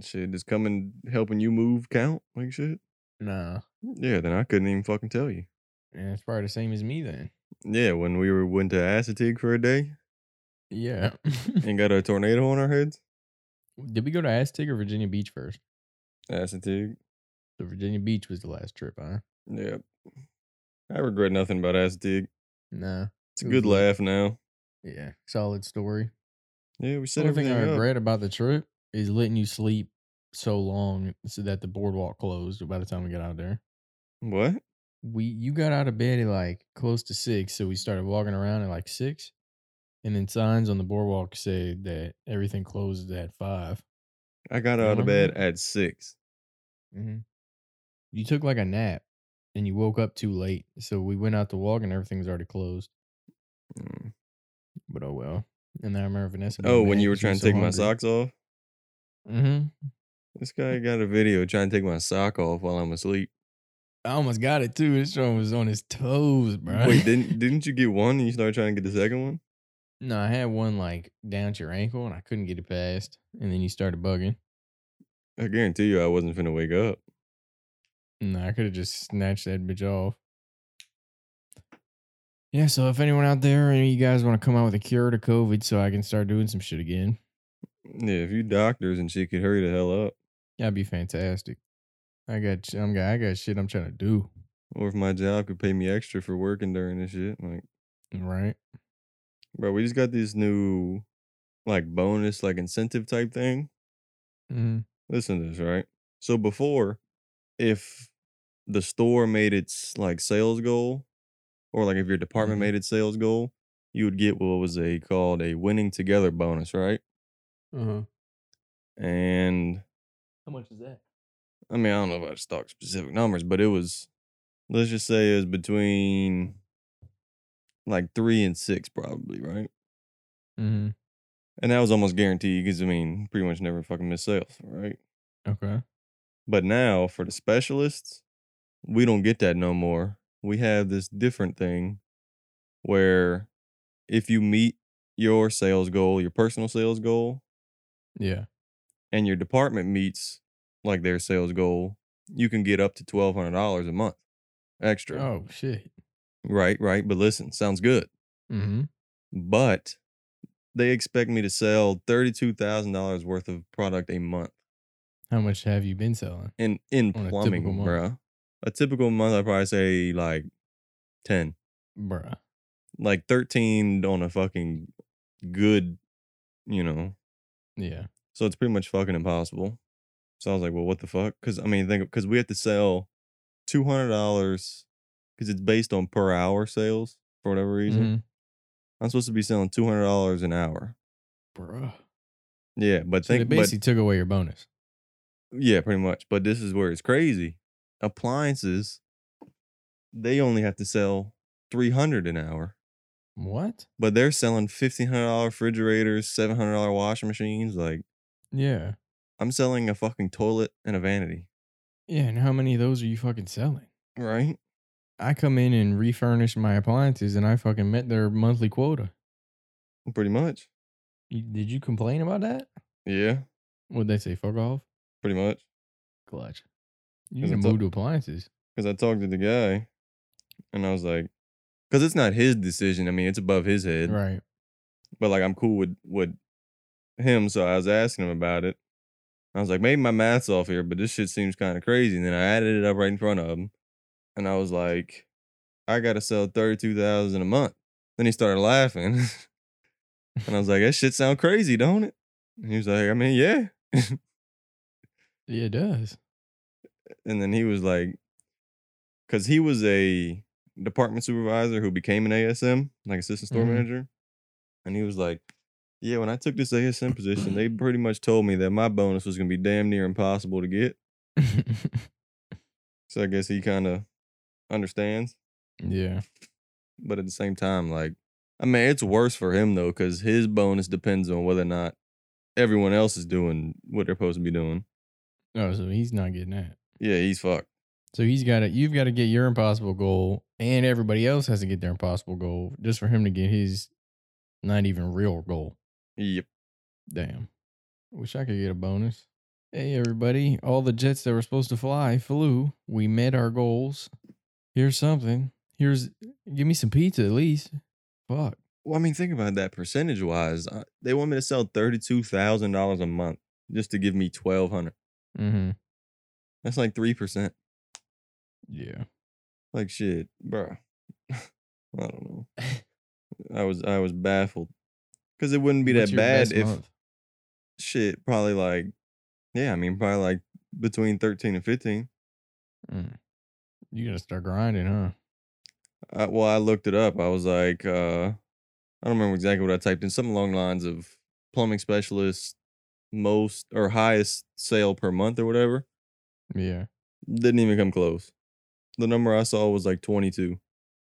Shit, just coming helping you move count like shit. Nah. Yeah, then I couldn't even fucking tell you. Yeah, it's probably the same as me then. Yeah, when we were went to Assateague for a day Yeah. *laughs* and got a tornado on our heads. Did we go to Assateague or Virginia Beach first? Assateague. So Virginia Beach was the last trip, huh? Yeah. I regret nothing about Assateague. Nah. It's a good laugh now. Yeah. Solid story. Yeah, we The set only thing I everything up. regret about the trip is letting you sleep so long so that the boardwalk closed by the time we got out there. What? We you got out of bed at like close to six, so we started walking around at like six. And then signs on the boardwalk said that everything closes at 5 I got out of bed at six. Mm-hmm. You took like a nap, and you woke up too late, so we went out to walk, and everything was already closed. Mm. But oh well. And then I remember Vanessa. Oh, when you were trying to take my socks off? Mm-hmm. This guy got a video trying to take my sock off while I'm asleep. I almost got it too. This one was on his toes, bro. Wait, *laughs* didn't didn't you get one and you started trying to get the second one? no, I had one like down to your ankle, and I couldn't get it past. And then you started bugging. I guarantee you I wasn't finna wake up. No, I could have just snatched that bitch off. Yeah, so if anyone out there, any of you guys want to come out with a cure to COVID so I can start doing some shit again, Yeah, if you doctors and shit could hurry the hell up. that'd be fantastic. I got, I'm got, I got shit I'm trying to do. Or if my job could pay me extra for working during this shit. Like, Right? bro, we just got this new like bonus, like incentive type thing. Mm-hmm. Listen to this, right? So before, if the store made its like sales goal, or like if your department Mhm. made its sales goal, you would get what was a called a winning together bonus, right? Uh huh. And How much is that? I mean, I don't know if I talk specific numbers, but it was let's just say it was between like three and six, probably, right? Mm-hmm. And that was almost guaranteed because I mean, pretty much never fucking miss sales, right? Okay. But now for the specialists, we don't get that no more. We have this different thing where if you meet your sales goal, your personal sales goal, Yeah. and your department meets like their sales goal, you can get up to twelve hundred dollars a month extra. Oh shit. Right, right. But listen, sounds good. Mm-hmm. But they expect me to sell thirty-two thousand dollars worth of product a month. How much have you been selling? in in plumbing, bruh. A typical month, I'd probably say like ten, Bruh. like thirteen on a fucking good, you know. Yeah. So it's pretty much fucking impossible. So I was like, well, what the fuck? Because I mean, think because we have to sell two hundred dollars because it's based on per hour sales for whatever reason. Mhm. I'm supposed to be selling two hundred dollars an hour. Bruh. Yeah, but So they think, but basically took away your bonus. Yeah, pretty much. But this is where it's crazy. Appliances, they only have to sell three hundred an hour, What? but they're selling fifteen hundred dollar refrigerators, seven hundred dollar washing machines. Like Yeah. I'm selling a fucking toilet and a vanity, Yeah. And how many of those are you fucking selling? right? I come in and refurnish my appliances and I fucking met their monthly quota. Pretty much. You, did you complain about that? Yeah, What'd they say? Fuck off. pretty much. Clutch. You need to- move to appliances. Because I talked to the guy, and I was like, because it's not his decision. I mean, it's above his head. Right. But like, I'm cool with with him, so I was asking him about it. I was like, maybe my math's off here, but this shit seems kind of crazy. And then I added it up right in front of him, and I was like, I gotta sell thirty two thousand a month. Then he started laughing, *laughs* and I was like, that shit sound crazy, don't it? And he was like, I mean, yeah. *laughs* Yeah, it does. And then he was like, because he was a department supervisor who became an ASM, like assistant store Mhm. manager, and he was like, yeah, when I took this ASM position, they pretty much told me that my bonus was gonna be damn near impossible to get. *laughs* So I guess he kind of understands, yeah. but at the same time, like, I mean, it's worse for him though, because his bonus depends on whether or not everyone else is doing what they're supposed to be doing. Oh, so he's not getting that. Yeah, he's fucked. So he's got to. You've got to get your impossible goal, and everybody else has to get their impossible goal, just for him to get his not even real goal. Yep. Damn. Wish I could get a bonus. Hey, everybody. All the jets that were supposed to fly flew. We met our goals. Here's something. Here's, give me some pizza at least. Fuck. Well, I mean, think about that percentage wise. Uh, they want me to sell thirty two thousand dollars a month just to give me twelve hundred. Mm-hmm. That's like three percent. Yeah. Like shit, bro. *laughs* I don't know. *laughs* I was I was baffled because it wouldn't be What's that bad if month? shit. Probably like, yeah. I mean, probably like between thirteen and fifteen. Mm. You gotta start grinding, huh? Uh, well, I looked it up. I was like, uh, I don't remember exactly what I typed in. Something along the lines of plumbing specialist, most or highest sale per month or whatever. Yeah. Didn't even come close. The number I saw was like 22.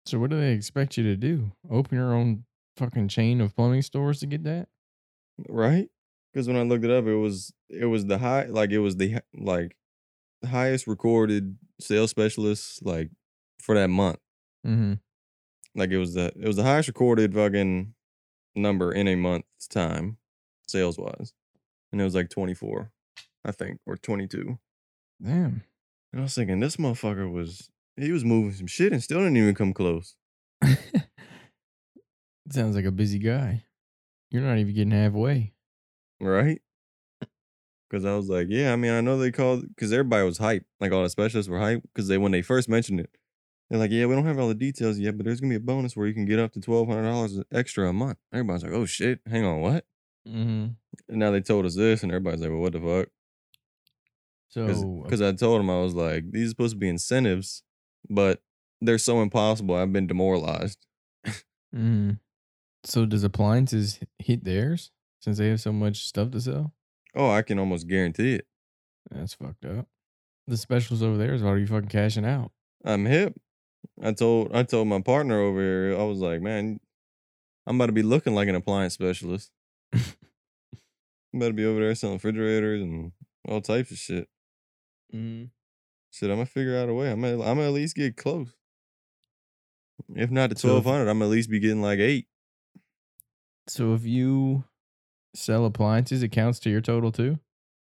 So what do they expect you to do? Open your own fucking chain of plumbing stores to get that? Right? Because when I looked it up, it was it was the high like it was the like the highest recorded sales specialist like for that month. Mm-hmm. Like it was the it was the highest recorded fucking number in a month's time, sales wise. And it was like 24, I think, or 22. Damn. And I was thinking, this motherfucker was he was moving some shit and still didn't even come close. *laughs* Sounds like a busy guy. You're not even getting halfway. Right? Because I was like, yeah, I mean, I know they called because everybody was hype. Like all the specialists were hype because they when they first mentioned it, they're like, yeah, we don't have all the details yet, but there's gonna be a bonus where you can get up to twelve hundred dollars extra a month. Everybody's like, oh shit, hang on, what? Mm-hmm. And now they told us this, and everybody's like, well, what the fuck? So Because I told him I was like, these are supposed to be incentives, but they're so impossible. I've been demoralized. hmm So does appliances hit theirs since they have so much stuff to sell? Oh, I can almost guarantee it. That's fucked up. The specials over there is already fucking cashing out. I'm hip. I told I told my partner over here, I was like, man, I'm about to be looking like an appliance specialist. I'm about to be over there selling refrigerators and all types of shit. Mm. Shit, I'm gonna figure out a way. I'm gonna, I'm gonna at least get close. If not to So twelve hundred, I'm at least be getting like eight. So if you sell appliances, it counts to your total too.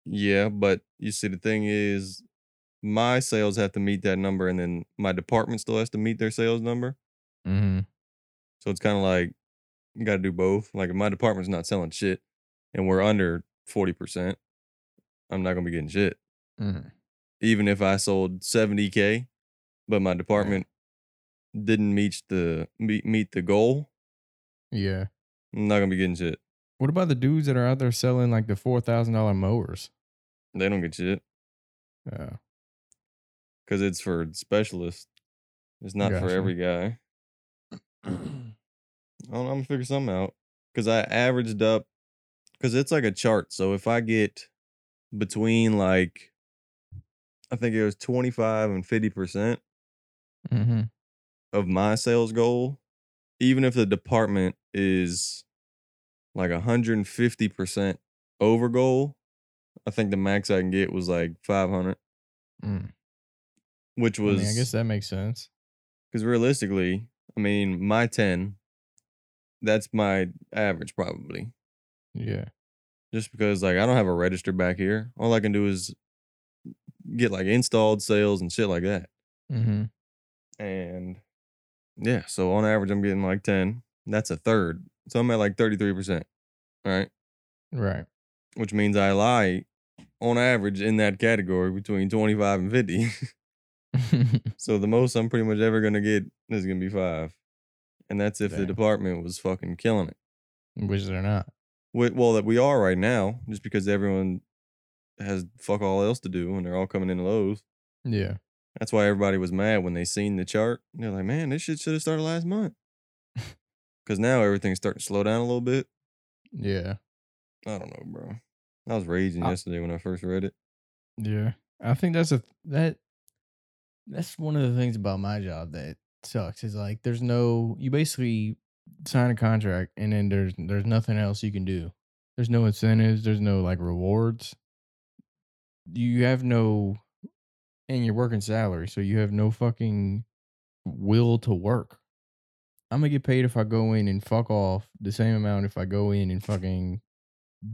Yeah, but you see, the thing is, my sales have to meet that number, and then my department still has to meet their sales number. Mm-hmm. So it's kind of like you got to do both. Like if my department's not selling shit, and we're under forty percent, I'm not gonna be getting shit. Mm-hmm. Even if I sold seventy k, but my department didn't meet the meet, meet the goal, Yeah. I'm not gonna be getting shit. What about the dudes that are out there selling like the four thousand dollar mowers? They don't get shit oh. Yeah, because it's for specialists. It's not for every guy. I don't know, I'm gonna figure something out because I averaged up because it's like a chart. So if I get between like I think it was 25 and 50 percent mm-hmm. of my sales goal, even if the department is like 150 percent over goal, I think the max I can get was like 500, Mm. which I, was mean, I guess that makes sense. because realistically, I mean, my 10, that's my average probably. Yeah. just because like I don't have a register back here. All I can do is get like installed sales and shit like that. Mm-hmm. And yeah, so on average I'm getting like 10. That's a third. So I'm at like 33%. Right. Right. Which means I lie on average in that category between 25 and 50. *laughs* *laughs* so the most I'm pretty much ever gonna get is gonna be five. And that's if the department was fucking killing it. Which they're not. Well, that we are right now, just because everyone has fuck all else to do and they're all coming in Lowe's. Yeah. That's why everybody was mad when they seen the chart. They're like, man, this shit should have started last month. *laughs* Because now everything's starting to slow down a little bit. Yeah. I don't know, bro. I was raging I- yesterday when I first read it. Yeah. I think that's a that that's one of the things about my job that sucks is like there's no you basically sign a contract and then there's there's nothing else you can do. There's no incentives, there's no like rewards. You have no and you're working salary, so you have no fucking will to work. I'm gonna get paid if I go in and fuck off the same amount if I go in and fucking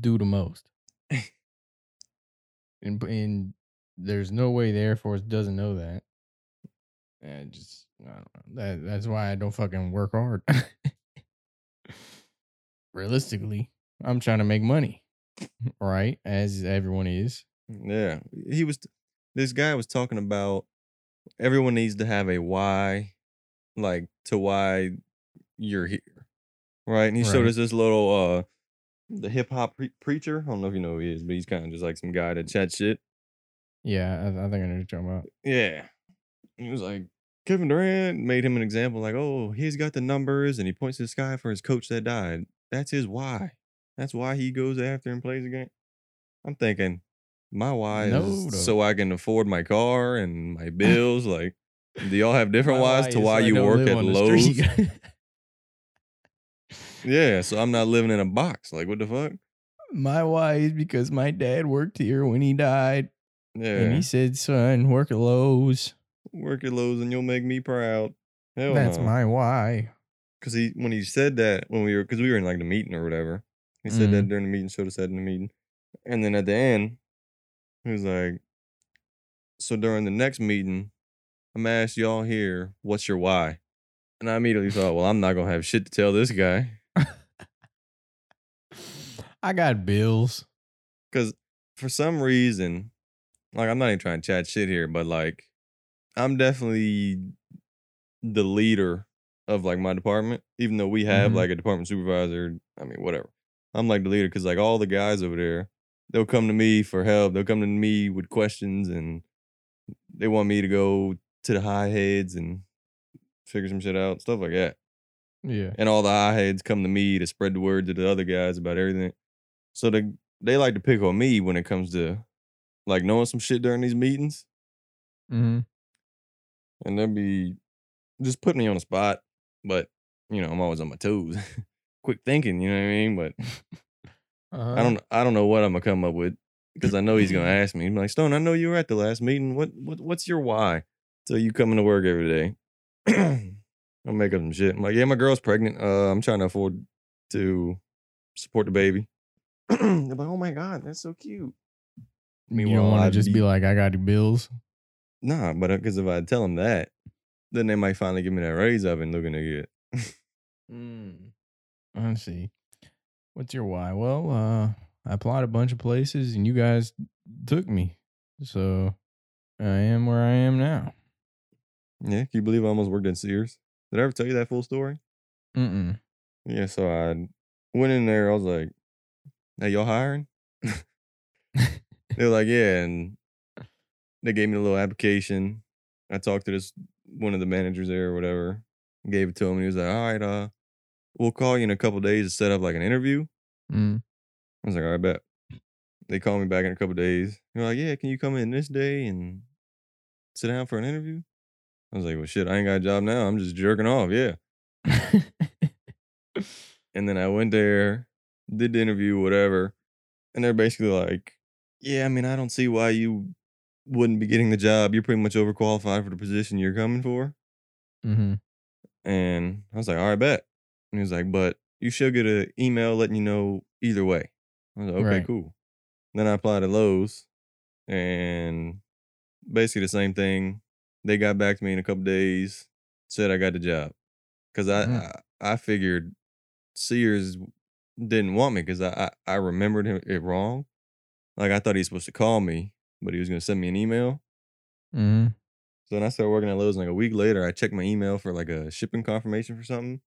do the most. *laughs* and and there's no way the Air Force doesn't know that. And just I don't know. That that's why I don't fucking work hard. *laughs* Realistically, I'm trying to make money, right? As everyone is. Yeah. He was, this guy was talking about everyone needs to have a why, like to why you're here. Right. And he showed us this little, uh, the hip hop pre- preacher. I don't know if you know who he is, but he's kind of just like some guy that chat shit. Yeah, I, I think I know what you're talking about. Yeah. He was like, Kevin Durant made him an example, like, oh, he's got the numbers and he points to the sky for his coach that died. That's his why. That's why he goes after and plays again. I'm thinking, my why No, is though. so I can afford my car and my *laughs* bills. like, do y'all have different My whys why to why you work at Lowe's? *laughs* yeah, so I'm not living in a box. Like, what the fuck? my why is because my dad worked here when he died, Yeah, and he said, "Son, work at Lowe's." work at Lowe's and you'll make me proud. Hell That's no. my why. Cause he when he said that when we were because we were in like the meeting or whatever. He said that Mhm. during the meeting, showed us said in the meeting. And then at the end, he was like, So during the next meeting, I'm gonna ask y'all here, what's your why? And I immediately thought, well, I'm not gonna have shit to tell this guy. *laughs* I got bills. Cause for some reason, like I'm not even trying to chat shit here, but like I'm definitely the leader of like my department, even though we have Mhm. like a department supervisor. I mean, whatever. I'm like the leader because like all the guys over there, they'll come to me for help. They'll come to me with questions and they want me to go to the high heads and figure some shit out, stuff like that. Yeah. And all the high heads come to me to spread the word to the other guys about everything. So they they like to pick on me when it comes to like knowing some shit during these meetings. Mm-hmm. And they'll be just putting me on the spot. But, you know, I'm always on my toes. *laughs* Quick thinking, you know what I mean? But *laughs* Uh-huh. I don't I don't know what I'm gonna come up with. Because I know he's gonna ask me. He's like, Stone, I know you were at the last meeting. What what what's your why? So you coming to work every day. *clears throat* Make up some shit. I'm like, yeah, my girl's pregnant. Uh, I'm trying to afford to support the baby. *clears throat* They're like, oh my god, that's so cute. You Meanwhile, don't want to just be be- like, "I got the bills." Nah, but because if I tell them that, then they might finally give me that raise I've been looking to get. *laughs* Mm. Let's see. What's your why? Well, uh, I applied a bunch of places and you guys took me. So I am where I am now. Yeah, can you believe I almost worked in Sears? Did I ever tell you that full story? Mm-mm. Yeah, so I went in there. I was like, "Hey, y'all hiring?" *laughs* they were like, "Yeah," and they gave me a little application. I talked to this one of the managers there or whatever. Gave it to him, and he was like, "All right, uh, we'll call you in a couple days to set up like an interview." Mm. I was like, "All right, bet." They called me back in a couple days. They're like, "Yeah, can you come in this day and sit down for an interview?" I was like, "Well, shit, I ain't got a job now. I'm just jerking off." Yeah. *laughs* And then I went there, did the interview, whatever. And they're basically like, Yeah, I mean, I don't see why you wouldn't be getting the job. You're pretty much overqualified for the position you're coming for. mm-hmm. And I was like, All right, bet. And he was like, But you should get an email letting you know either way. I was like, okay, Right. cool. Then I applied to Lowe's, and basically the same thing. They got back to me in a couple days, said I got the job, because I, Mhm. I I figured Sears didn't want me because I, I I remembered him- it wrong. Like I thought he was supposed to call me, but he was gonna send me an email. Mm-hmm. So then I started working at Lowe's. And like a week later, I checked my email for like a shipping confirmation for something.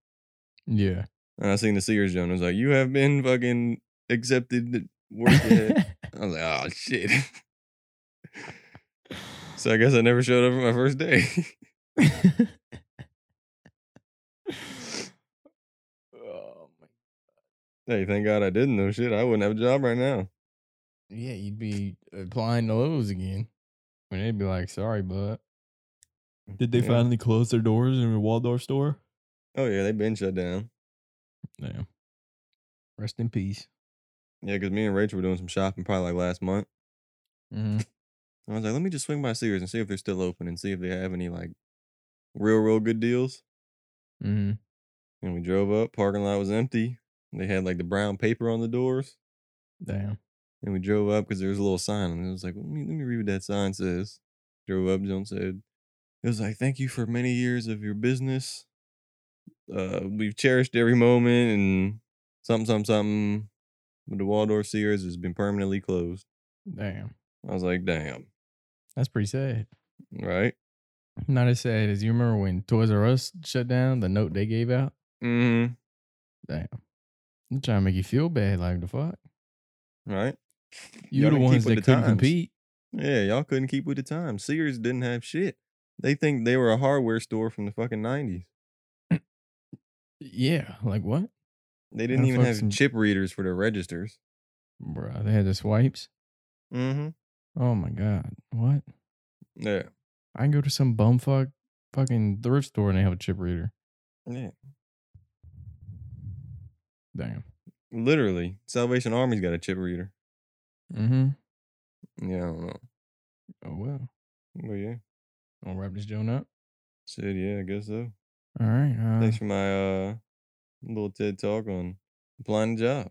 Yeah. And I seen the Sears Joan. It was like, you have been fucking accepted to work at. I was like, oh shit. so I guess I never showed up for my first day. *laughs* oh my. hey, thank God I didn't know shit. I wouldn't have a job right now. Yeah, you'd be applying to Lowe's again. And they'd be like, sorry, but. Did they Yeah. finally close their doors in the Waldorf store? Oh yeah, they've been shut down. Damn. Rest in peace. Yeah, because me and Rachel were doing some shopping probably like last month. Mm-hmm. I was like, let me just swing by Sears and see if they're still open and see if they have any like real, real good deals. Mm-hmm. And we drove up, parking lot was empty. They had like the brown paper on the doors. Damn. And we drove up because there was a little sign and it was like, let me let me read what that sign says. Drove up, Joan said, it was like, thank you for many years of your business. Uh, we've cherished every moment and something, something, something. But the Waldorf Sears has been permanently closed. Damn. I was like, damn, That's pretty sad. right? Not as sad as you remember when Toys R Us shut down, the note they gave out? Mm-hmm. Damn. I'm trying to make you feel bad. Like, the fuck? Right? You Y'all the ones that the couldn't times. compete. Yeah, y'all couldn't keep with the times. Sears didn't have shit. They think they were a hardware store from the fucking 90s. Yeah. Like, what? They didn't even have some- chip readers for their registers. Bruh, they had the swipes. Mm-hmm. Oh my God. What? Yeah. I can go to some bumfuck fucking thrift store and they have a chip reader. Yeah. Damn. Literally. Salvation Army's got a chip reader. Mm-hmm. Yeah, I don't know. Oh well. Well, yeah. I'll wrap this joint up. Said yeah, I guess so. All right. Uh, Thanks for my uh little TED talk on applying to jobs.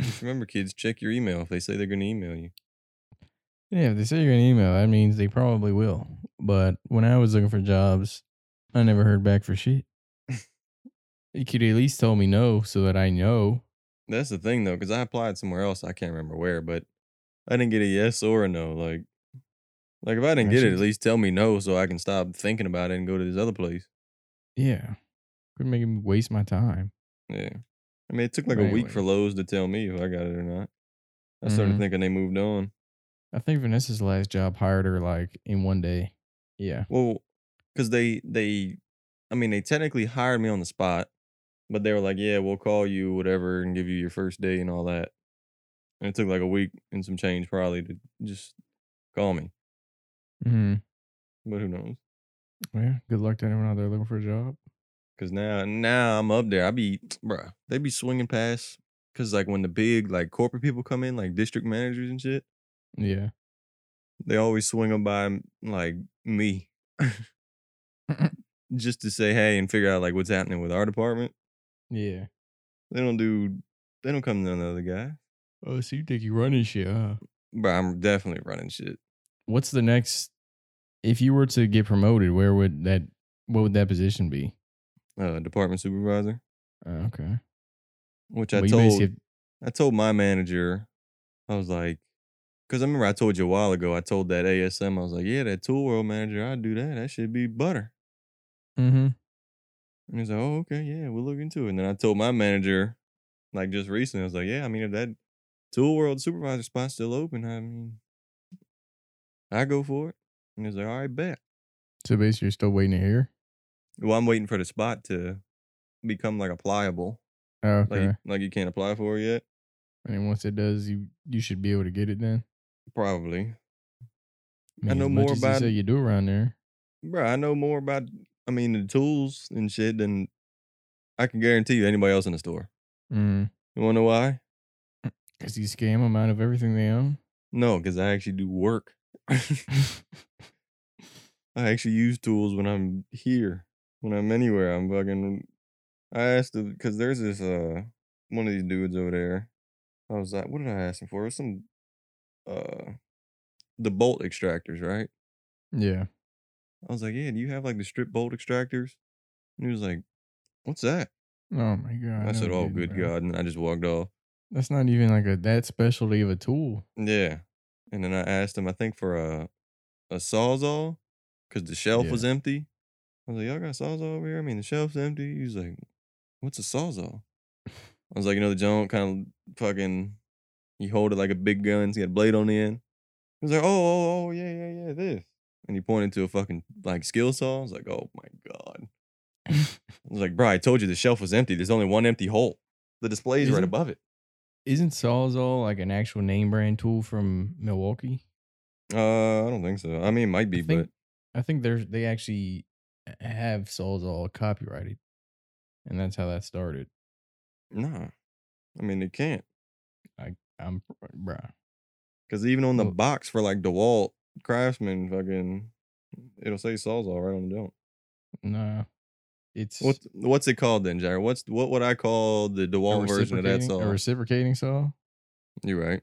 Just *coughs* remember, kids, check your email if they say they're gonna email you. yeah, if they say you're gonna email, that means they probably will. But when I was looking for jobs, I never heard back for shit. you could at least tell me no so that I know. That's the thing though, because I applied somewhere else. I can't remember where, but I didn't get a yes or a no. Like, like if I didn't That get it, at least tell me no so I can stop thinking about it and go to this other place. Yeah. Couldn't make me waste my time. Yeah. I mean, it took like But a week for. Lowe's to tell me if I got it or not. I started Mhm. thinking they moved on. I think Vanessa's last job hired her like in one day. Yeah. Well, because they they, I mean, they technically hired me on the spot, but they were like, "Yeah, we'll call you, whatever, and give you your first day and all that." And it took like a week and some change probably to just call me, Mm-hmm. but who knows? Yeah. Good luck to anyone out there looking for a job. Cause now now I'm up there. I be, *tsk* bruh, they be swinging past. Cause like when the big like corporate people come in, like district managers and shit, Yeah. they always swing them by like me, *laughs* *laughs* just to say hey and figure out like what's happening with our department. Yeah. They don't do. They don't come to none of the guy. Oh, so you think you're running shit, huh? But I'm definitely running shit. What's the next? If you were to get promoted, where would that? What would that position be? Uh, department supervisor, Uh, okay. which I Well, told have- I told my manager, I was like, because I remember I told you a while ago. I told that ASM, I was like, yeah, that tool world manager, I'd do that. That should be butter. Mm-hmm. And he's like, oh, okay, yeah, we'll look into it. And then I told my manager, like just recently, I was like, yeah, I mean, if that tool world supervisor spot's still open, I mean, I go for it. And he's like, all right, bet. So basically, you're still waiting to hear. Well, I'm waiting for the spot to become like applicable. Oh, Like, okay. like you can't apply for it yet. and once it does, you you should be able to get it then. Probably. I mean, know as much more you about- say you do around there. Bro, I know more about I mean the tools and shit than I can guarantee you anybody else in the store. Mm. You wanna know why? *clears throat* Cause you scam them out of everything they own. No, because I actually do work. *laughs* I actually use tools when I'm here. When I'm anywhere, I'm fucking I asked because there's this uh one of these dudes over there. I was like, what did I ask him for? It was some uh the bolt extractors, right? Yeah. I was like, yeah, do you have like the strip bolt extractors? And he was like, what's that? Oh my god. I said, no, oh, dude, good bro. God. And I just walked off. That's not even like a that specialty of a tool. Yeah. And then I asked him, I think for a a sawzall, because the shelf Yeah. was empty. I was like, y'all got a sawzall over here? I mean, the shelf's empty. He was like, what's a sawzall? I was like, you know, the joint kind of fucking, you hold it like a big gun. He had a blade on the end. He was like, oh, oh, oh, yeah, yeah, yeah, this. And he pointed to a fucking like skill saw. I was like, oh my God. *laughs* I was like, bro, I told you the shelf was empty. There's only one empty hole. The display's right Isn't- above it. Isn't Sawzall like an actual name brand tool from Milwaukee? Uh, I don't think so. I mean, it might be, I think, but I think there's they actually have Sawzall copyrighted, and that's how that started. nah. I mean, it can't. I I'm bruh. Because even on the box for like DeWalt Craftsman, fucking, it'll say Sawzall right on the jump. Nah, it's What what's it called then, Jared? What's what would I call the DeWalt version of that saw? A reciprocating saw. You're right,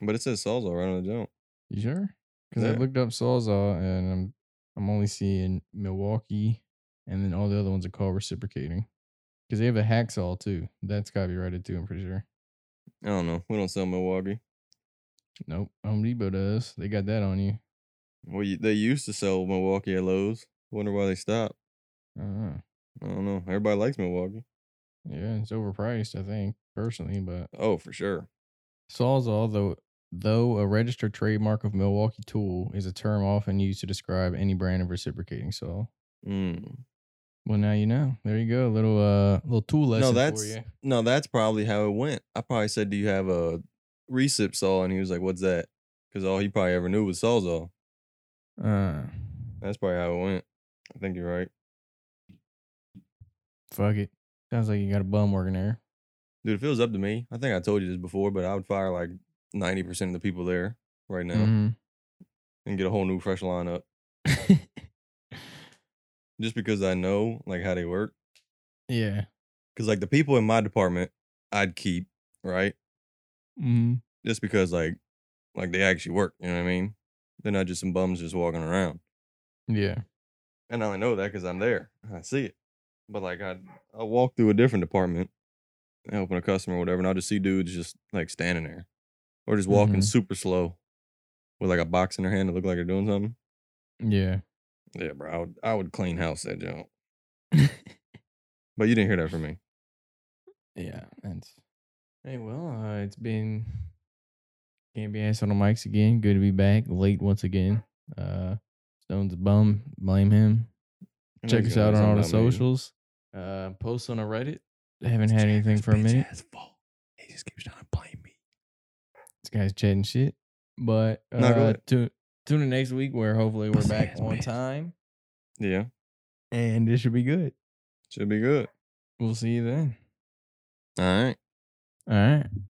but it says Sawzall right on the jump. You sure? Because I looked up Sawzall and I'm I'm only seeing Milwaukee, and then all the other ones are called reciprocating. Because they have a Hackzall too. That's copyrighted too. I'm pretty sure. I don't know. We don't sell Milwaukee. Nope, Home Depot does. They got that on you. Well, you, they used to sell Milwaukee at Lowe's. Wonder why they stopped. Uh, I don't know. Everybody likes Milwaukee. yeah, it's overpriced. I think personally, but Oh, for sure. Sawzall, though, though a registered trademark of Milwaukee Tool, is a term often used to describe any brand of reciprocating saw. Mm. Well, now you know. There you go. A little uh, little tool lesson No, for that's you. no, that's probably how it went. I probably said, "Do you have a recip saw?" And he was like, "What's that?" Because all he probably ever knew was Sawzall. Uh, That's probably how it went. I think you're right, fuck it. Sounds like you got a bum working there. dude. If it was up to me, I think I told you this before, but I would fire like ninety percent of the people there right now Mhm. and get a whole new fresh lineup. *laughs* Just because I know like how they work. yeah. Because like the people in my department, I'd keep right. Mm-hmm. just because like like they actually work. You know what I mean? They're not just some bums just walking around. Yeah. And I only know that because I'm there. I see it. But like I I walk through a different department, helping a customer or whatever, and I'll just see dudes just like standing there. Or just walking Mhm. super slow with like a box in their hand to look like they're doing something. Yeah. Yeah, bro. I would, I would clean house that junk. *laughs* But you didn't hear that from me. yeah. And Hey, well, uh, it's been. Can't be asked on the mics again. Good to be back. Late once again. Uh, Stone's a bum. Blame him. Check us out on all the socials. Uh, post on a Reddit. Haven't had anything for a minute. He just keeps trying to blame me. This guy's chatting shit. But uh, No, go ahead. tu- tune in next week where hopefully we're Pussy back ass on bitch. time Yeah, and it should be good. should be good. We'll see you then. All right. All right.